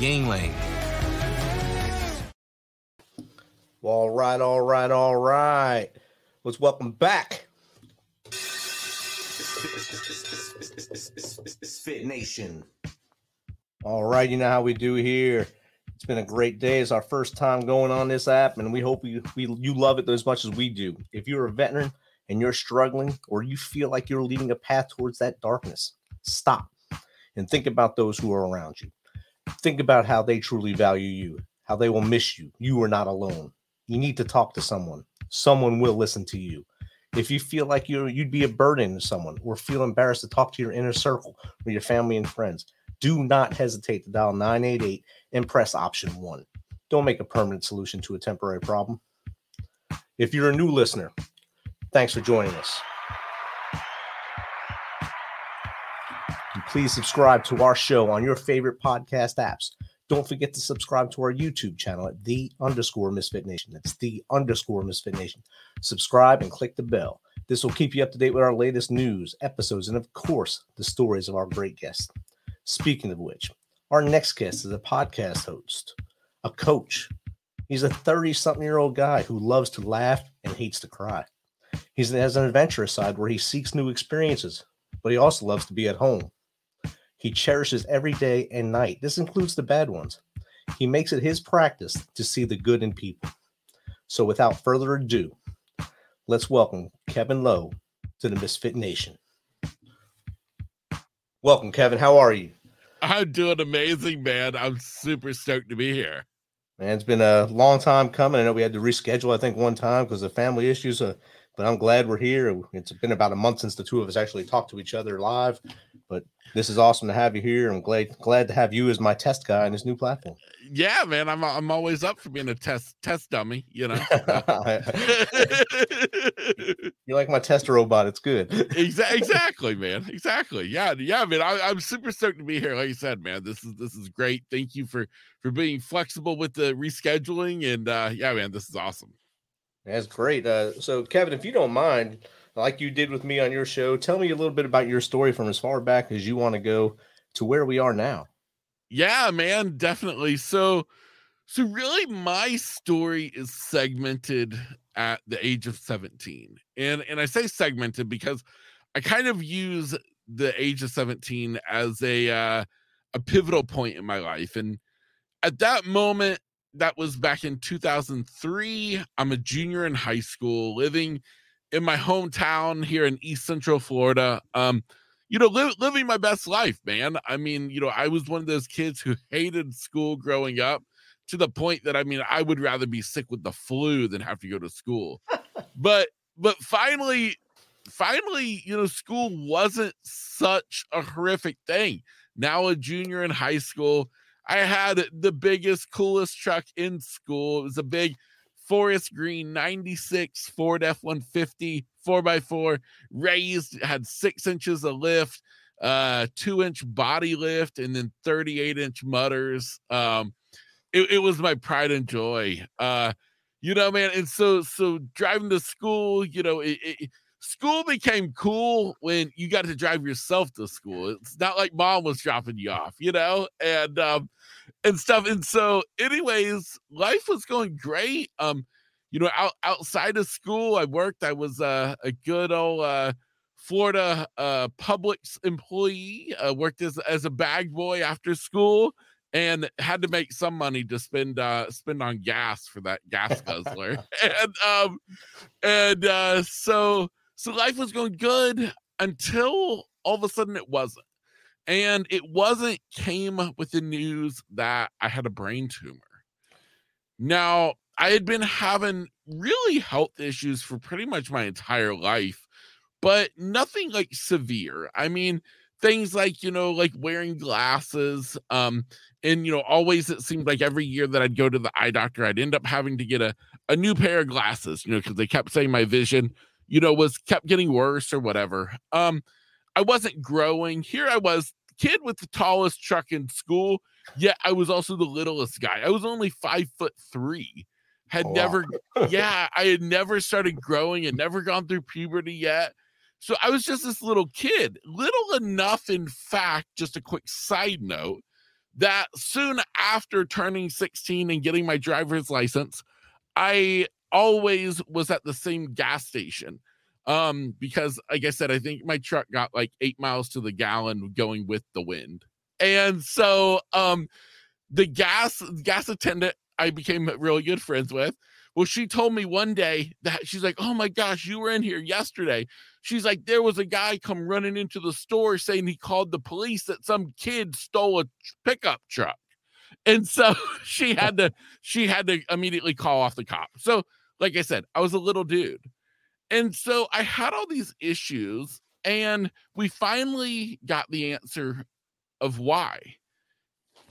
Gangland. Well, all right, all right, all right. Let's welcome back. Fit Nation. All right, you know how we do here. It's been a great day. It's our first time going on this app, and we hope we, we you love it as much as we do. If you're a veteran and you're struggling, or you feel like you're leading a path towards that darkness, stop and think about those who are around you. Think about how they truly value you, how they will miss you. You are not alone. You need to talk to someone. Someone will listen to you. If you feel like you you'd be a burden to someone or feel embarrassed to talk to your inner circle or your family and friends, do not hesitate to dial 988 and press option 1. Don't make a permanent solution to a temporary problem. If you're a new listener, thanks for joining us. Please subscribe to our show on your favorite podcast apps. Don't forget to subscribe to our YouTube channel at the underscore Misfit Nation. That's the underscore Misfit Nation. Subscribe and click the bell. This will keep you up to date with our latest news, episodes, and of course, the stories of our great guests. Speaking of which, our next guest is a podcast host, a coach. He's a 30 something year old guy who loves to laugh and hates to cry. He has an adventurous side where he seeks new experiences, but he also loves to be at home. He cherishes every day and night. This includes the bad ones. He makes it his practice to see the good in people. So, without further ado, let's welcome Kevin Lowe to the Misfit Nation. Welcome, Kevin. How are you? I'm doing amazing, man. I'm super stoked to be here. Man, it's been a long time coming. I know we had to reschedule, I think, one time because of family issues. Uh, but I'm glad we're here. It's been about a month since the two of us actually talked to each other live. But this is awesome to have you here. I'm glad glad to have you as my test guy on this new platform. Yeah, man, I'm I'm always up for being a test test dummy. You know, you're like my test robot. It's good. exactly, exactly, man. Exactly. Yeah, yeah, man. I, I'm super stoked to be here. Like you said, man, this is this is great. Thank you for for being flexible with the rescheduling. And uh yeah, man, this is awesome. That's great. Uh, so, Kevin, if you don't mind, like you did with me on your show, tell me a little bit about your story from as far back as you want to go to where we are now. Yeah, man, definitely. So, so really, my story is segmented at the age of 17, and and I say segmented because I kind of use the age of 17 as a uh, a pivotal point in my life, and at that moment, that was back in 2003. I'm a junior in high school, living in my hometown here in East Central Florida. Um, you know, li- living my best life, man. I mean, you know, I was one of those kids who hated school growing up to the point that I mean, I would rather be sick with the flu than have to go to school. but but finally, finally, you know, school wasn't such a horrific thing. Now a junior in high school, I had the biggest, coolest truck in school. It was a big forest green 96 Ford F 150 4x4, raised, had six inches of lift, uh, two inch body lift, and then 38 inch mudders. Um, it, it was my pride and joy. Uh, you know, man. And so, so driving to school, you know, it, it school became cool when you got to drive yourself to school. It's not like mom was dropping you off, you know, and um and stuff. And so, anyways, life was going great. Um, you know, out, outside of school, I worked. I was uh, a good old uh Florida uh Publix employee. Uh, worked as as a bag boy after school and had to make some money to spend uh spend on gas for that gas guzzler and um and uh so so life was going good until all of a sudden it wasn't. And it wasn't came with the news that I had a brain tumor. Now, I had been having really health issues for pretty much my entire life, but nothing like severe. I mean, things like, you know, like wearing glasses, um, and you know, always it seemed like every year that I'd go to the eye doctor, I'd end up having to get a, a new pair of glasses, you know, because they kept saying my vision you know, was kept getting worse or whatever. Um, I wasn't growing. Here I was, kid with the tallest truck in school, yet I was also the littlest guy. I was only five foot three. Had oh, never, yeah, I had never started growing and never gone through puberty yet. So I was just this little kid, little enough, in fact, just a quick side note, that soon after turning 16 and getting my driver's license, I always was at the same gas station. Um, because like I said, I think my truck got like eight miles to the gallon going with the wind. And so um the gas gas attendant I became really good friends with. Well, she told me one day that she's like, Oh my gosh, you were in here yesterday. She's like, There was a guy come running into the store saying he called the police that some kid stole a pickup truck. And so she had to she had to immediately call off the cop. So, like I said, I was a little dude. And so I had all these issues, and we finally got the answer of why.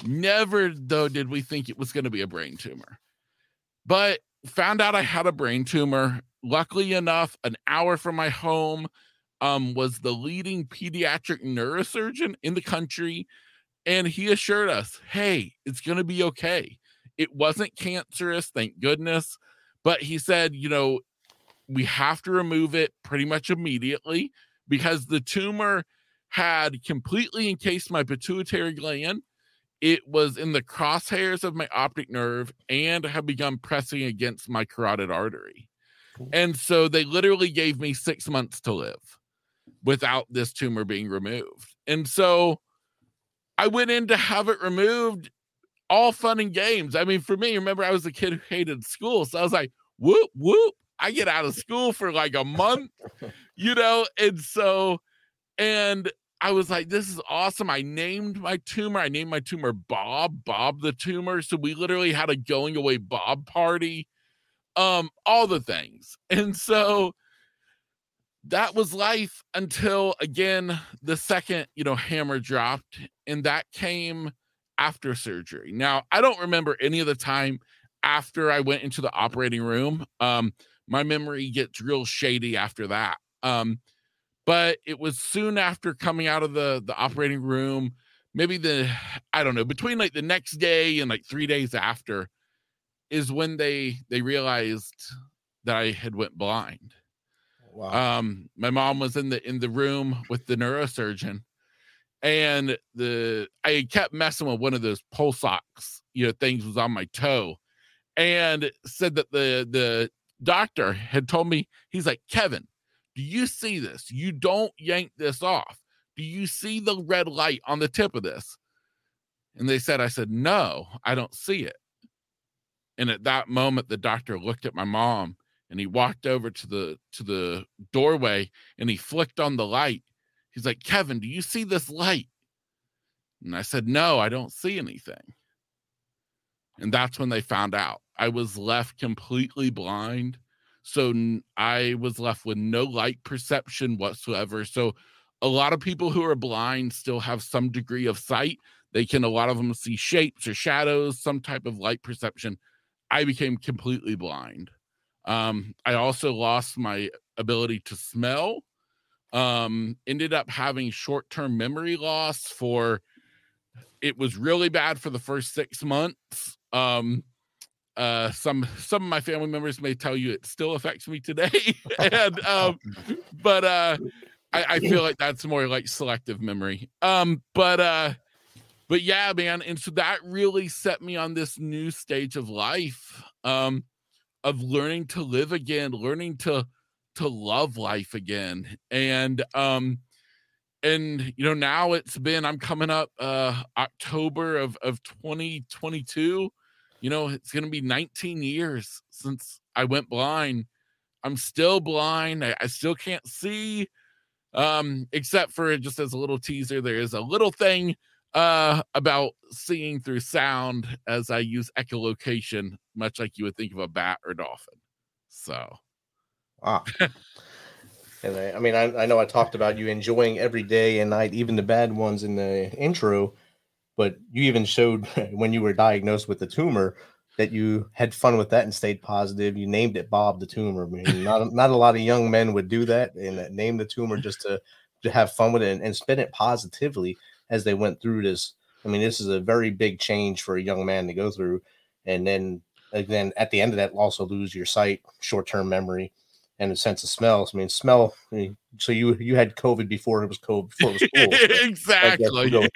Never, though, did we think it was going to be a brain tumor, but found out I had a brain tumor. Luckily enough, an hour from my home um, was the leading pediatric neurosurgeon in the country. And he assured us, hey, it's going to be okay. It wasn't cancerous, thank goodness. But he said, you know, we have to remove it pretty much immediately because the tumor had completely encased my pituitary gland. It was in the crosshairs of my optic nerve and had begun pressing against my carotid artery. And so they literally gave me six months to live without this tumor being removed. And so I went in to have it removed, all fun and games. I mean, for me, remember, I was a kid who hated school. So I was like, whoop, whoop. I get out of school for like a month, you know? And so, and I was like, this is awesome. I named my tumor. I named my tumor Bob, Bob the tumor. So we literally had a going away Bob party, um, all the things. And so that was life until again, the second, you know, hammer dropped, and that came after surgery. Now, I don't remember any of the time after I went into the operating room. Um, my memory gets real shady after that. Um, but it was soon after coming out of the the operating room, maybe the I don't know, between like the next day and like 3 days after is when they they realized that I had went blind. Wow. Um my mom was in the in the room with the neurosurgeon and the I kept messing with one of those pulse socks, you know, things was on my toe and said that the the doctor had told me, he's like, Kevin, do you see this? You don't yank this off. Do you see the red light on the tip of this? And they said, I said, no, I don't see it. And at that moment, the doctor looked at my mom and he walked over to the to the doorway and he flicked on the light. He's like, Kevin, do you see this light? And I said, No, I don't see anything. And that's when they found out. I was left completely blind. So I was left with no light perception whatsoever. So a lot of people who are blind still have some degree of sight. They can, a lot of them see shapes or shadows, some type of light perception. I became completely blind. Um, I also lost my ability to smell. Um, ended up having short term memory loss for it was really bad for the first six months. Um, uh, some some of my family members may tell you it still affects me today, and um, but uh, I, I feel like that's more like selective memory. Um, but uh, but yeah, man, and so that really set me on this new stage of life, um, of learning to live again, learning to to love life again, and um, and you know now it's been i'm coming up uh october of of 2022 you know it's gonna be 19 years since i went blind. I'm still blind i, I still can't see um except for just as a little teaser there is a little thing uh about seeing through sound as i use echolocation much like you would think of a bat or dolphin so wow And I, I mean, I, I know I talked about you enjoying every day and night, even the bad ones in the intro, but you even showed when you were diagnosed with the tumor that you had fun with that and stayed positive. You named it Bob the tumor. I mean, not not a lot of young men would do that and name the tumor just to to have fun with it and, and spin it positively as they went through this. I mean, this is a very big change for a young man to go through, and then again at the end of that, also lose your sight, short term memory and a sense of smells. I mean, smell. I mean, so you you had COVID before it was COVID before it was cool. exactly.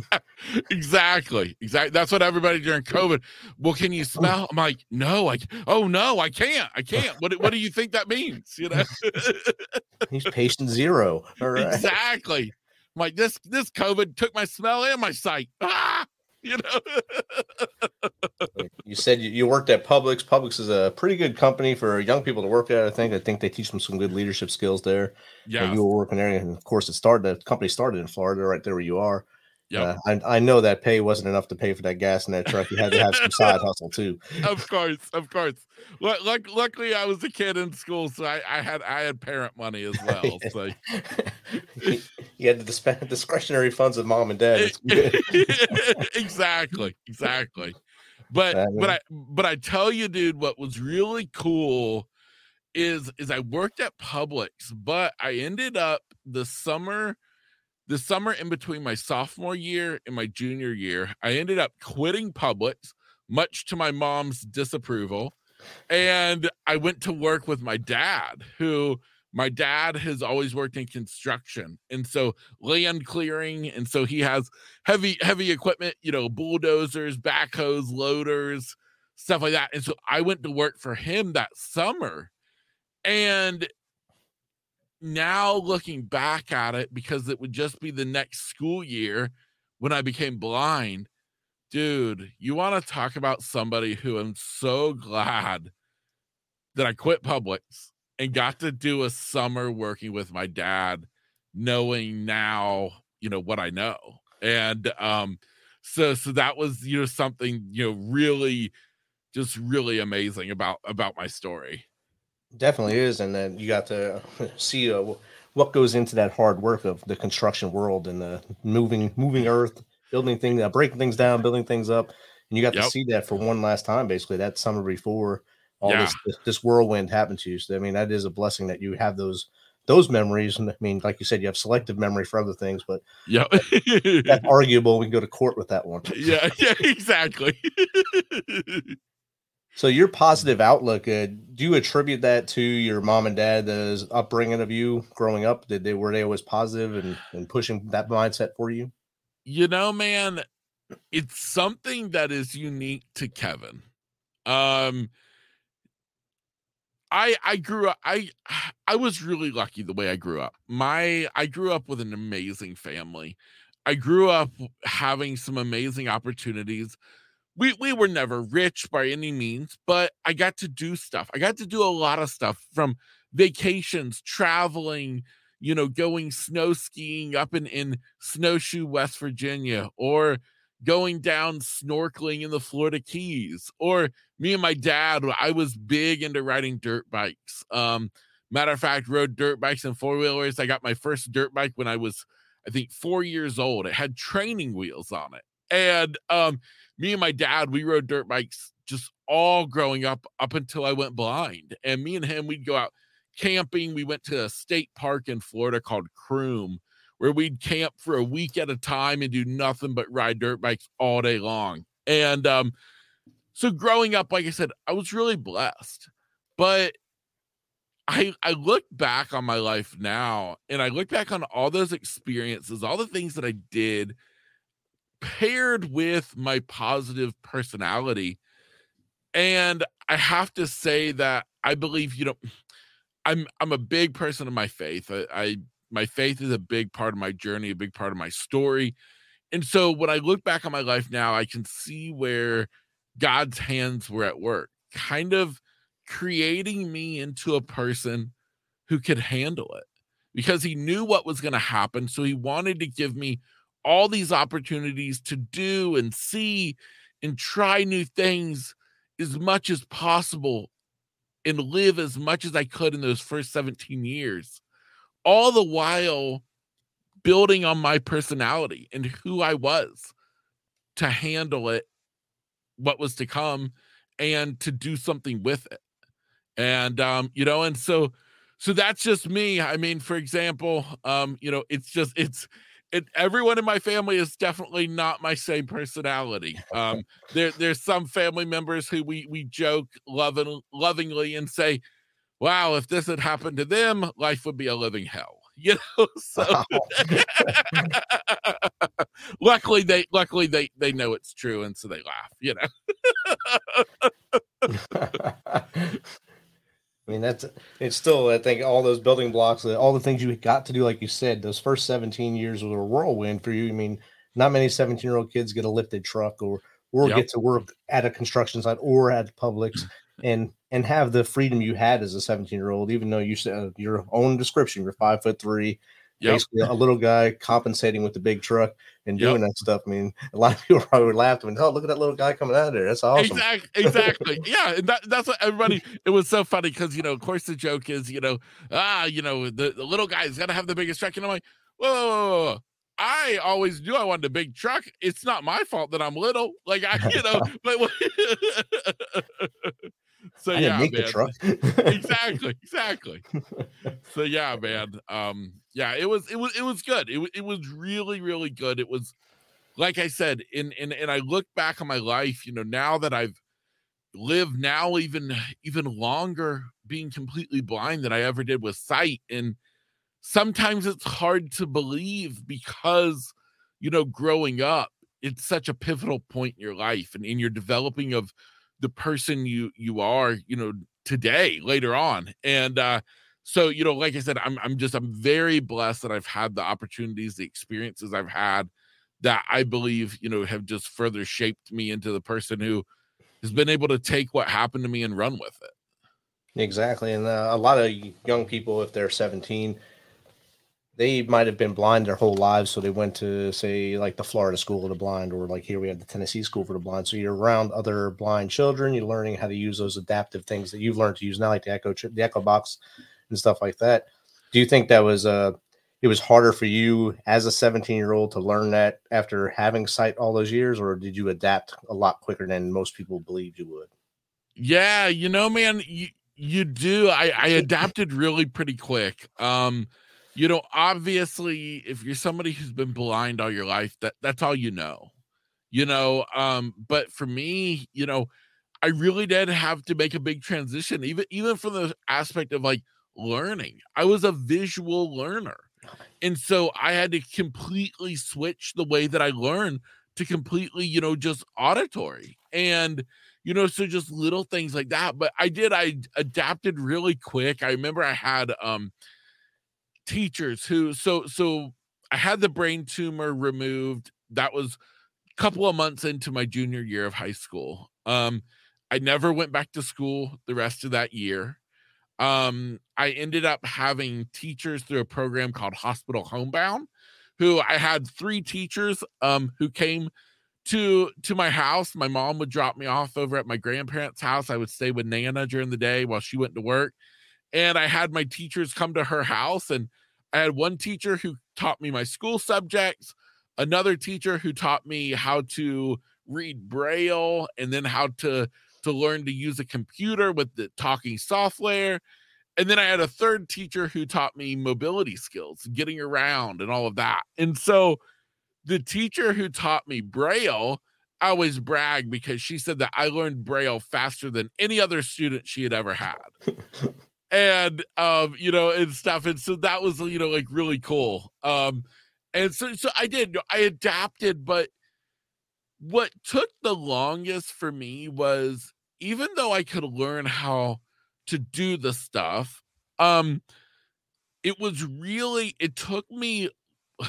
exactly. Exactly. That's what everybody during COVID. Well, can you smell? I'm like, no. Like, oh no, I can't. I can't. What What do you think that means? You know. He's patient zero. All right. Exactly. I'm like this. This COVID took my smell and my sight. Ah you know. you said you, worked at Publix. Publix is a pretty good company for young people to work at. I think. I think they teach them some good leadership skills there. Yeah, you were working there, and of course, it started. The company started in Florida, right there where you are. Yeah, uh, I, I know that pay wasn't enough to pay for that gas in that truck. You had to have some side hustle too. Of course, of course. L- luckily, I was a kid in school, so I, I had I had parent money as well. So you had the discretionary funds of mom and dad. exactly, exactly. But uh, but I but I tell you, dude, what was really cool is is I worked at Publix, but I ended up the summer the summer in between my sophomore year and my junior year, I ended up quitting Publix, much to my mom's disapproval. And I went to work with my dad, who my dad has always worked in construction and so land clearing and so he has heavy heavy equipment you know bulldozers backhoes loaders stuff like that and so i went to work for him that summer and now looking back at it because it would just be the next school year when I became blind. Dude, you want to talk about somebody who I'm so glad that I quit Publix and got to do a summer working with my dad, knowing now, you know, what I know. And um so so that was, you know, something, you know, really just really amazing about about my story. Definitely is, and then you got to see uh, what goes into that hard work of the construction world and the moving moving earth, building things, uh, breaking things down, building things up, and you got yep. to see that for one last time, basically that summer before all yeah. this this whirlwind happened to you. So I mean, that is a blessing that you have those those memories. And I mean, like you said, you have selective memory for other things, but yeah, that's arguable. We can go to court with that one. Yeah, yeah, exactly. So your positive outlook, uh, do you attribute that to your mom and dad's upbringing of you growing up? Did they were they always positive and, and pushing that mindset for you? You know, man, it's something that is unique to Kevin. Um I I grew up I I was really lucky the way I grew up. My I grew up with an amazing family. I grew up having some amazing opportunities we we were never rich by any means, but I got to do stuff. I got to do a lot of stuff from vacations, traveling, you know, going snow skiing up in in Snowshoe, West Virginia, or going down snorkeling in the Florida Keys, or me and my dad. I was big into riding dirt bikes. Um, matter of fact, rode dirt bikes and four wheelers. I got my first dirt bike when I was, I think, four years old. It had training wheels on it, and um me and my dad, we rode dirt bikes just all growing up up until I went blind. And me and him, we'd go out camping. We went to a state park in Florida called Croom, where we'd camp for a week at a time and do nothing but ride dirt bikes all day long. And um, so growing up, like I said, I was really blessed. But I I look back on my life now and I look back on all those experiences, all the things that I did paired with my positive personality. And I have to say that I believe, you know, I'm I'm a big person of my faith. I, I my faith is a big part of my journey, a big part of my story. And so when I look back on my life now, I can see where God's hands were at work, kind of creating me into a person who could handle it because he knew what was going to happen. So he wanted to give me all these opportunities to do and see and try new things as much as possible and live as much as I could in those first 17 years, all the while building on my personality and who I was to handle it, what was to come, and to do something with it. And, um, you know, and so, so that's just me. I mean, for example, um, you know, it's just, it's, it, everyone in my family is definitely not my same personality. Um, there, there's some family members who we we joke loving, lovingly and say, wow, if this had happened to them, life would be a living hell. You know, so oh. luckily they luckily they they know it's true and so they laugh, you know. I mean, that's it's still, I think, all those building blocks, uh, all the things you got to do, like you said, those first 17 years were a whirlwind for you. I mean, not many 17 year old kids get a lifted truck or or yep. get to work at a construction site or at Publix and and have the freedom you had as a 17 year old, even though you said uh, your own description, you're five foot three, yep. basically a little guy compensating with the big truck and doing yep. that stuff. I mean, a lot of people probably would laugh and oh, look at that little guy coming out of there. That's awesome. Exactly. Exactly. yeah. And that, that's what everybody, it was so funny because, you know, of course the joke is, you know, ah, you know, the, the little guy's got to have the biggest truck. And I'm like, whoa, whoa, whoa, whoa. I always knew I wanted a big truck. It's not my fault that I'm little. Like I, you know, but so I yeah, man. exactly, exactly. So yeah, man. Um, yeah, it was it was it was good. It it was really really good. It was like I said, in and and I look back on my life, you know, now that I've lived now even even longer being completely blind than I ever did with sight and sometimes it's hard to believe because you know growing up it's such a pivotal point in your life and in your developing of the person you you are you know today later on and uh so you know like i said i'm i'm just i'm very blessed that i've had the opportunities the experiences i've had that i believe you know have just further shaped me into the person who has been able to take what happened to me and run with it. Exactly and uh, a lot of young people if they're 17 they might have been blind their whole lives, so they went to say like the Florida School of the Blind, or like here we have the Tennessee School for the Blind. So you're around other blind children, you're learning how to use those adaptive things that you've learned to use now, like the Echo the Echo Box and stuff like that. Do you think that was uh it was harder for you as a 17 year old to learn that after having sight all those years, or did you adapt a lot quicker than most people believed you would? Yeah, you know, man, you, you do. I, I adapted really pretty quick. Um, you know obviously if you're somebody who's been blind all your life that that's all you know you know um but for me you know i really did have to make a big transition even even from the aspect of like learning. I was a visual learner and so i had to completely switch the way that i learn to completely you know just auditory and you know so just little things like that but i did i adapted really quick. I remember i had um teachers who so so I had the brain tumor removed. That was a couple of months into my junior year of high school. Um, I never went back to school the rest of that year. Um, I ended up having teachers through a program called Hospital Homebound, who I had three teachers um, who came to to my house. My mom would drop me off over at my grandparents' house. I would stay with Nana during the day while she went to work and I had my teachers come to her house and I had one teacher who taught me my school subjects, another teacher who taught me how to read braille and then how to to learn to use a computer with the talking software. And then I had a third teacher who taught me mobility skills, getting around and all of that. And so the teacher who taught me braille I always brag because she said that I learned braille faster than any other student she had ever had. and um you know and stuff and so that was you know like really cool. Um and so so i did i adapted but what took the longest for me was even though i could learn how to do the stuff um it was really it took me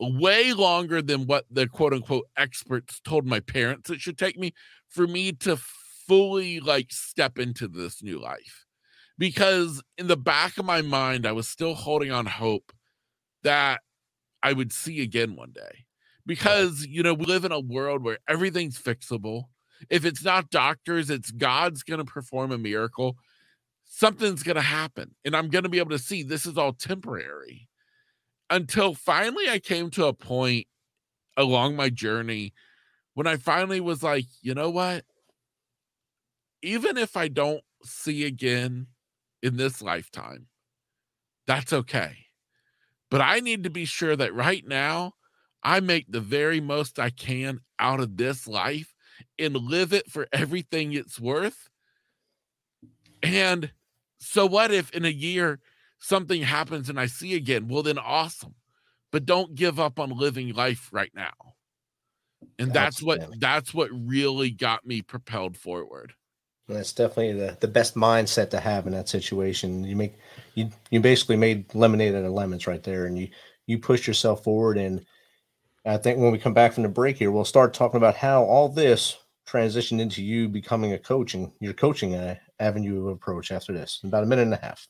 way longer than what the quote unquote experts told my parents it should take me for me to fully like step into this new life because in the back of my mind, I was still holding on hope that I would see again one day. Because, you know, we live in a world where everything's fixable. If it's not doctors, it's God's going to perform a miracle. Something's going to happen. And I'm going to be able to see this is all temporary. Until finally, I came to a point along my journey when I finally was like, you know what? Even if I don't see again, in this lifetime, that's okay. But I need to be sure that right now I make the very most I can out of this life and live it for everything it's worth. And so what if in a year something happens and I see again? Well, then awesome. But don't give up on living life right now. And that's what that's what really got me propelled forward. That's definitely the, the best mindset to have in that situation. You make you you basically made lemonade out of lemons right there, and you you push yourself forward. And I think when we come back from the break here, we'll start talking about how all this transitioned into you becoming a coaching your coaching avenue of approach after this. In about a minute and a half.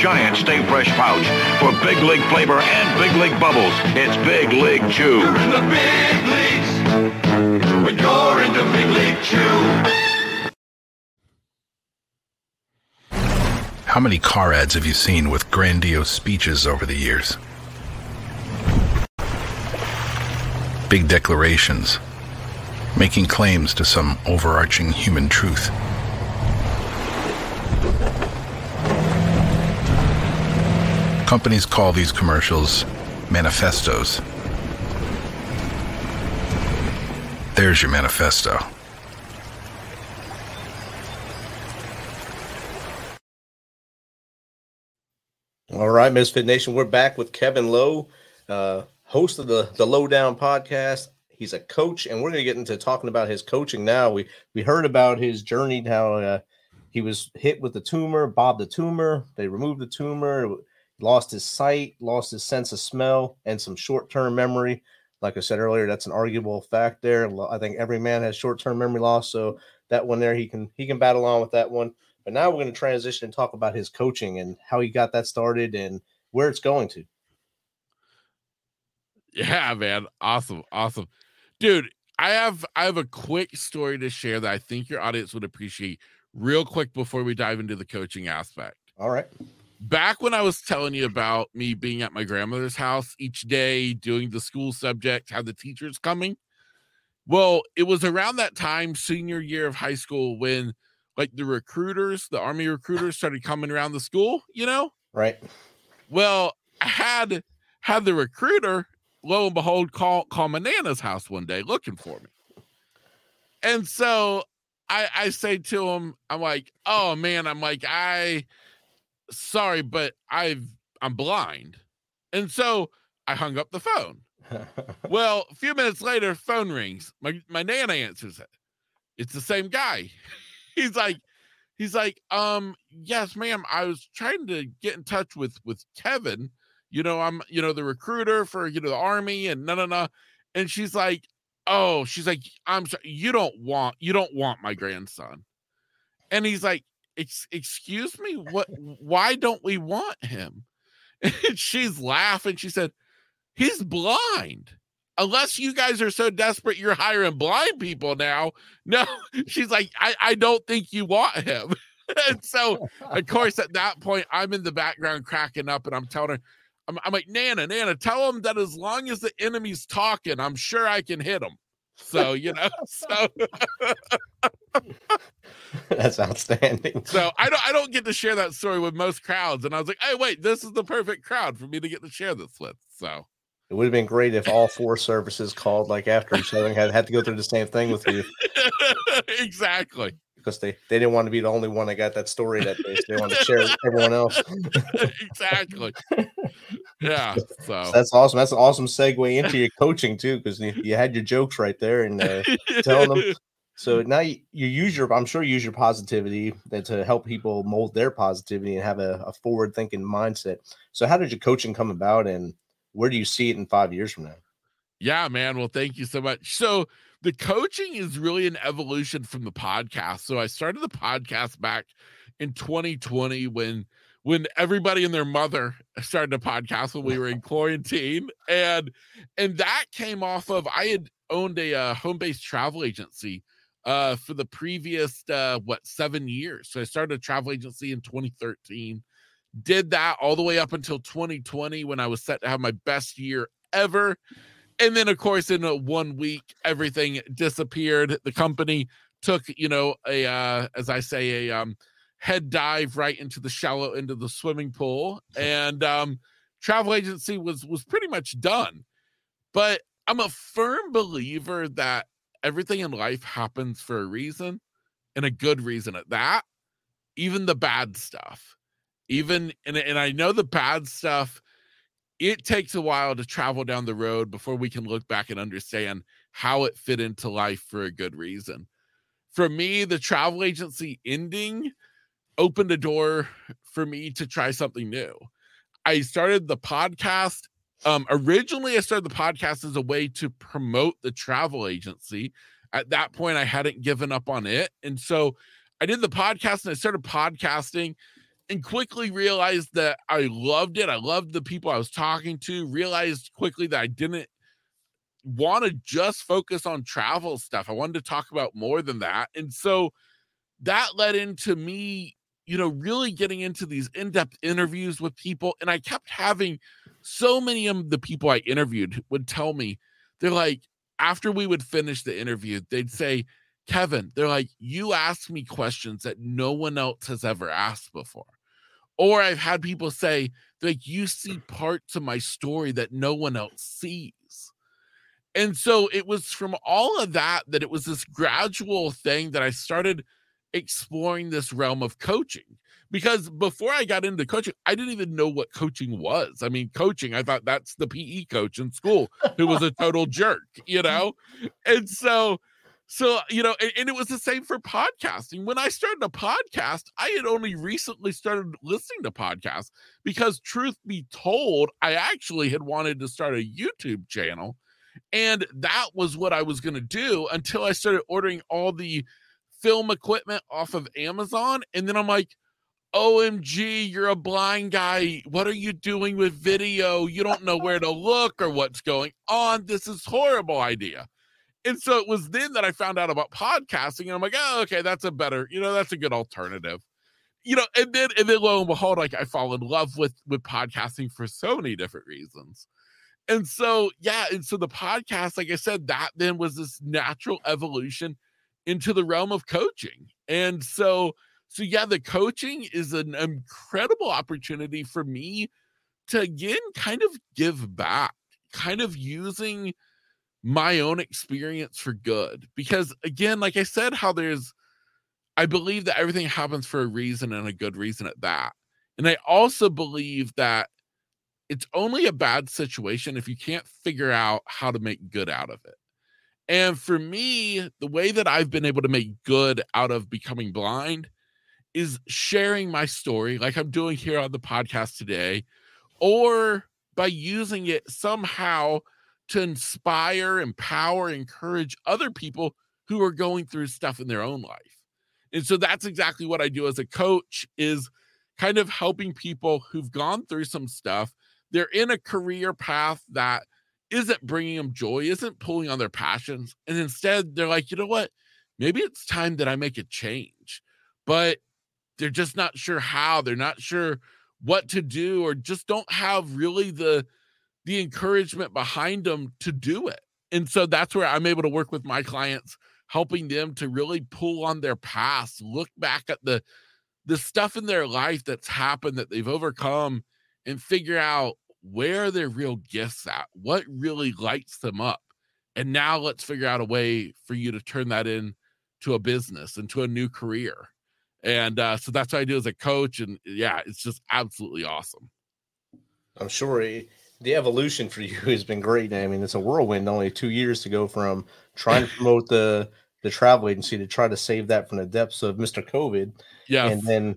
Giant Stay Fresh pouch for big league flavor and big league bubbles. It's Big League Chew. You're in the big leagues when you're in the Big League Chew. How many car ads have you seen with grandiose speeches over the years? Big declarations, making claims to some overarching human truth. Companies call these commercials manifestos. There's your manifesto. All right, Misfit Nation, we're back with Kevin Lowe, uh, host of the the Lowdown podcast. He's a coach, and we're going to get into talking about his coaching now. We we heard about his journey, how uh, he was hit with the tumor, Bob the tumor. They removed the tumor lost his sight, lost his sense of smell, and some short term memory. Like I said earlier, that's an arguable fact there. I think every man has short term memory loss, so that one there he can he can battle on with that one. But now we're going to transition and talk about his coaching and how he got that started and where it's going to. Yeah, man. Awesome. Awesome. Dude, I have I have a quick story to share that I think your audience would appreciate real quick before we dive into the coaching aspect. All right back when I was telling you about me being at my grandmother's house each day doing the school subject, how the teacher's coming. Well, it was around that time, senior year of high school, when like the recruiters, the army recruiters started coming around the school, you know? Right. Well, I had had the recruiter, lo and behold, call call my nana's house one day looking for me. And so I I say to him, I'm like, oh man, I'm like, I sorry, but I've I'm blind. And so I hung up the phone. well, a few minutes later, phone rings. My my nana answers it. It's the same guy. he's like, he's like, um, yes, ma'am. I was trying to get in touch with with Kevin. You know, I'm, you know, the recruiter for you know the army and no no no. And she's like, oh, she's like, I'm sorry, you don't want you don't want my grandson. And he's like, Ex- excuse me what why don't we want him and she's laughing she said he's blind unless you guys are so desperate you're hiring blind people now no she's like i, I don't think you want him and so of course at that point i'm in the background cracking up and i'm telling her I'm, I'm like nana nana tell him that as long as the enemy's talking i'm sure i can hit him so you know so That's outstanding. So I don't I don't get to share that story with most crowds. And I was like, hey, wait, this is the perfect crowd for me to get to share this with. So it would have been great if all four services called like after each other and had, had to go through the same thing with you. exactly. Because they, they didn't want to be the only one that got that story that day. So they wanted to share with everyone else. exactly. Yeah. So. so. that's awesome. That's an awesome segue into your coaching too, because you, you, had your jokes right there and uh, telling them so now you, you, use your, I'm sure, you use your positivity to help people mold their positivity and have a, a forward thinking mindset. So, how did your coaching come about, and where do you see it in five years from now? Yeah, man. Well, thank you so much. So the coaching is really an evolution from the podcast. So I started the podcast back in 2020 when when everybody and their mother started a podcast when we were in quarantine and and that came off of i had owned a uh, home-based travel agency uh for the previous uh what seven years. So i started a travel agency in 2013 did that all the way up until 2020 when i was set to have my best year ever and then of course in a one week everything disappeared. The company took you know a uh as i say a um head dive right into the shallow end of the swimming pool and um travel agency was was pretty much done. But i'm a firm believer that everything in life happens for a reason and a good reason at that even the bad stuff. Even and, and i know the bad stuff it takes a while to travel down the road before we can look back and understand how it fit into life for a good reason. For me the travel agency ending opened a door for me to try something new. I started the podcast. Um, originally, I started the podcast as a way to promote the travel agency. At that point, I hadn't given up on it. And so I did the podcast and I started podcasting and quickly realized that I loved it. I loved the people I was talking to, realized quickly that I didn't want to just focus on travel stuff. I wanted to talk about more than that. And so that led into me you know, really getting into these in depth interviews with people. And I kept having so many of the people I interviewed would tell me, they're like, after we would finish the interview, they'd say, Kevin, they're like, you asked me questions that no one else has ever asked before. Or I've had people say, like, you see parts of my story that no one else sees. And so it was from all of that that it was this gradual thing that I started exploring this realm of coaching because before I got into coaching, I didn't even know what coaching was. I mean, coaching, I thought that's the PE coach in school who was a total jerk, you know? And so, so, you know, and, and, it was the same for podcasting. When I started a podcast, I had only recently started listening to podcasts because, truth be told, I actually had wanted to start a YouTube channel. And that was what I was going to do until I started ordering all the film equipment off of Amazon. And then I'm like, OMG, you're a blind guy. What are you doing with video? You don't know where to look or what's going on. This is horrible idea. And so it was then that I found out about podcasting, and I'm like, oh, okay, that's a better, you know, that's a good alternative. You know, and then and then lo and behold, like I fall in love with with podcasting for so many different reasons. And so, yeah, and so the podcast, like I said, that then was this natural evolution into the realm of coaching. And so, so yeah, the coaching is an incredible opportunity for me to again kind of give back, kind of using my own experience for good. Because again, like I said, how there's, I believe that everything happens for a reason and a good reason at that. And I also believe that it's only a bad situation if you can't figure out how to make good out of it. And for me, the way that I've been able to make good out of becoming blind is sharing my story, like I'm doing here on the podcast today, or by using it somehow to inspire, empower, encourage other people who are going through stuff in their own life. And so that's exactly what I do as a coach is kind of helping people who've gone through some stuff. They're in a career path that isn't bringing them joy, isn't pulling on their passions. And instead, they're like, you know what? Maybe it's time that I make a change. But they're just not sure how. They're not sure what to do or just don't have really the the encouragement behind them to do it. And so that's where I'm able to work with my clients helping them to really pull on their past, look back at the the stuff in their life that's happened that they've overcome and figure out where are their real gifts at? What really lights them up? And now let's figure out a way for you to turn that into a business, into a new career. And uh, so that's what I do as a coach. And yeah, it's just absolutely awesome. I'm sure it, the evolution for you has been great. I mean, it's a whirlwind, only two years to go from trying to promote the the travel agency to try to save that from the depths of Mr. COVID. Yeah. And then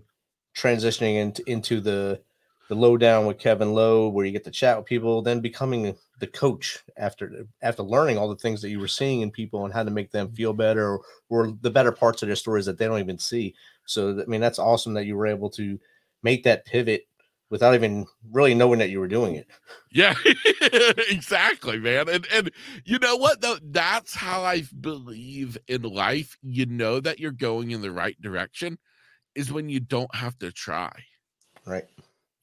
transitioning into, into the the Lowedown with Kevin Lowe, where you get to chat with people, then becoming the coach after after learning all the things that you were seeing in people and how to make them feel better or, or the better parts of their stories that they don't even see. So I mean, that's awesome that you were able to make that pivot without even really knowing that you were doing it. Yeah, exactly, man. And and you know what though? That's how I believe in life. You know that you're going in the right direction is when you don't have to try. Right.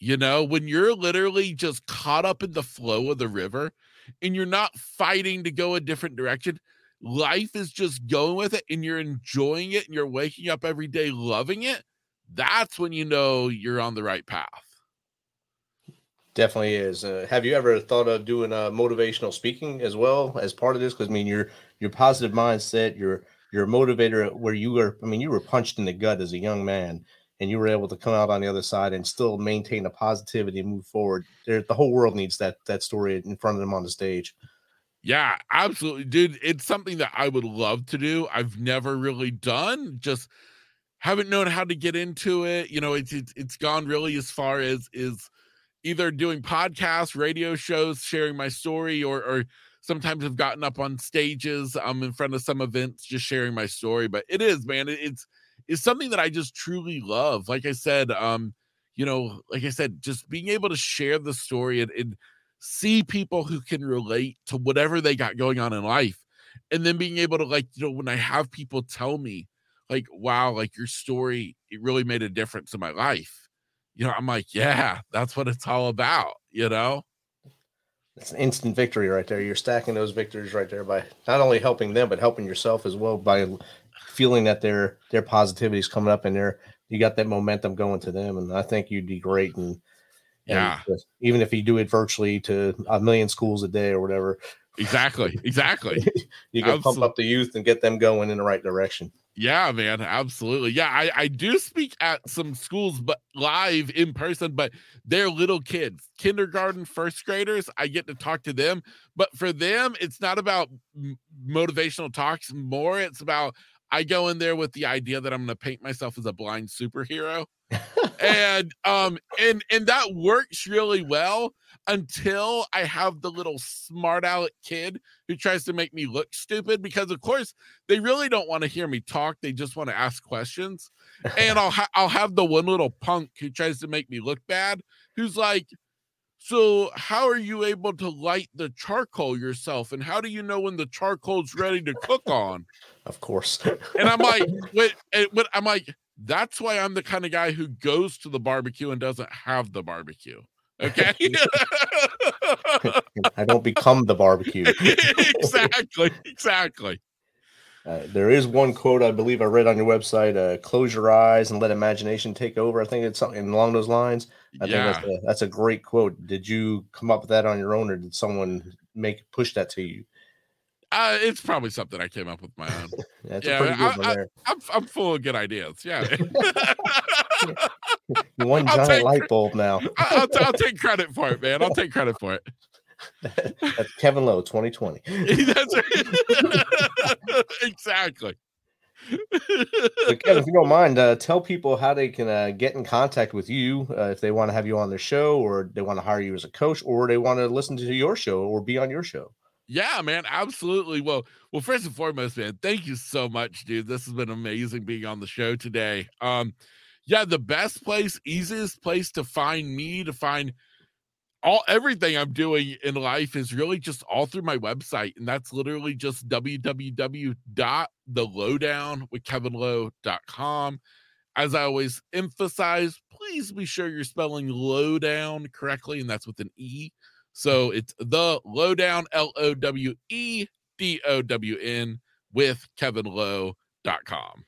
You know, when you're literally just caught up in the flow of the river and you're not fighting to go a different direction, life is just going with it and you're enjoying it and you're waking up every day loving it. That's when you know you're on the right path. Definitely is. Uh, have you ever thought of doing uh, motivational speaking as well as part of this? Because I mean, your your positive mindset, your your motivator, where you were. I mean, you were punched in the gut as a young man, and you were able to come out on the other side and still maintain a positivity and move forward. There, the whole world needs that that story in front of them on the stage. Yeah, absolutely, dude. It's something that I would love to do. I've never really done. Just haven't known how to get into it. You know, it's it's, it's gone really as far as is either doing podcasts, radio shows, sharing my story, or or sometimes I've gotten up on stages um in front of some events just sharing my story. But it is, man, it, it's it's something that I just truly love. Like I said, um, you know, like I said, just being able to share the story and, and see people who can relate to whatever they got going on in life. And then being able to like, you know, when I have people tell me, like, wow, like your story, it really made a difference in my life you know, I'm like, yeah, that's what it's all about, you know? It's an instant victory right there. You're stacking those victories right there by not only helping them, but helping yourself as well by feeling that their their positivity is coming up and they're you got that momentum going to them. And I think you'd be great. And, yeah, and even if you do it virtually to a million schools a day or whatever. Exactly. Exactly. you can Absolutely. pump up the youth and get them going in the right direction. Yeah, man, absolutely. Yeah, I, I do speak at some schools, but live in person, but they're little kids, kindergarten, first graders. I get to talk to them, but for them, it's not about motivational talks. More, it's about I go in there with the idea that I'm going to paint myself as a blind superhero, and um, and and that works really well until I have the little smart aleck kid who tries to make me look stupid because of course they really don't want to hear me talk they just want to ask questions and I'll ha- I'll have the one little punk who tries to make me look bad who's like so how are you able to light the charcoal yourself and how do you know when the charcoal's ready to cook on of course and I'm like wait, wait I'm like that's why I'm the kind of guy who goes to the barbecue and doesn't have the barbecue Okay. I don't become the barbecue. exactly. Exactly. Uh, there is one quote I believe I read on your website: uh, "Close your eyes and let imagination take over." I think it's something along those lines. I yeah. think that's a, that's a great quote. Did you come up with that on your own, or did someone make push that to you? Uh, it's probably something I came up with my own. That's yeah, I, I, I'm, I'm full of good ideas. Yeah. One giant take, light bulb now. I'll, I'll, I'll, take credit for it, man. I'll take credit for it. That's Kevin Lowe, 2020. That's exactly. but Kevin, if you don't mind, uh, tell people how they can uh, get in contact with you uh, if they want to have you on their show, or they want to hire you as a coach, or they want to listen to your show or be on your show. Yeah, man, absolutely. Well, well, first and foremost, man, thank you so much, dude. This has been amazing being on the show today. Um, yeah, the best place, easiest place to find me, to find all everything I'm doing in life is really just all through my website. And that's literally just www.thelowedownwithkevinlowe.com. As I always emphasize, please be sure you're spelling lowdown correctly, and that's with an E. So it's the Lowedown, L O W E D O W N with kevinlowe.com.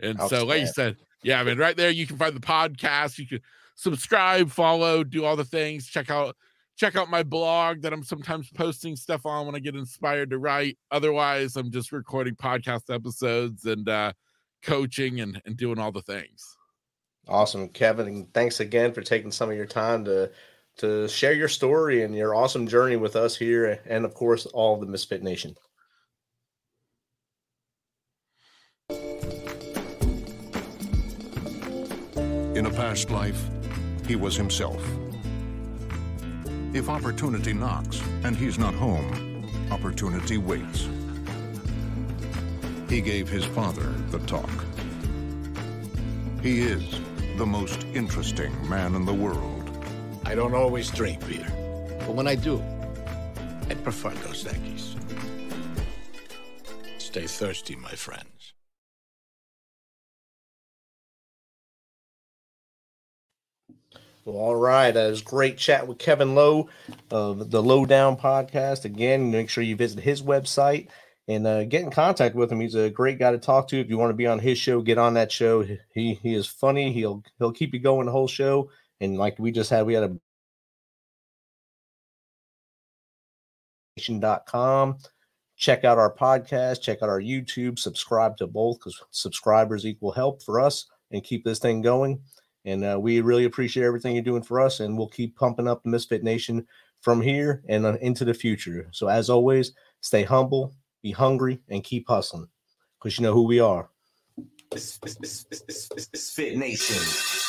And so, like you said, yeah, I mean, right there you can find the podcast. You can subscribe, follow, do all the things. Check out check out my blog that I'm sometimes posting stuff on when I get inspired to write. Otherwise, I'm just recording podcast episodes and uh coaching and, and doing all the things. Awesome, Kevin. Thanks again for taking some of your time to to share your story and your awesome journey with us here and of course all of the Misfit Nation. In a past life, he was himself If opportunity knocks and he's not home, opportunity waits. He gave his father the talk. He is the most interesting man in the world. I don't always drink, beer, But when I do, I prefer Dos Equis. Stay thirsty, my friends. Well, all right. That was great chat with Kevin Lowe of the Lowedown podcast. Again, make sure you visit his website and uh, get in contact with him. He's a great guy to talk to. If you want to be on his show, get on that show. He he is funny. He'll he'll keep you going the whole show. And like we just had, we had a com. Check out our podcast, check out our YouTube, subscribe to both because subscribers equal help for us and keep this thing going. And uh, we really appreciate everything you're doing for us, and we'll keep pumping up the Misfit Nation from here and uh, into the future. So, as always, stay humble, be hungry, and keep hustling because you know who we are. Misfit Nation.